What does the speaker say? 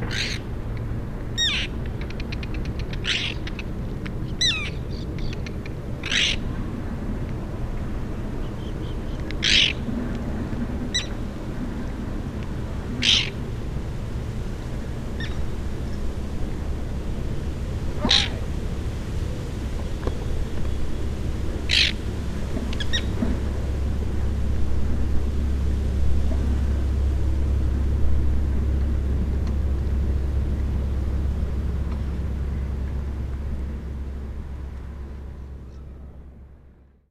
you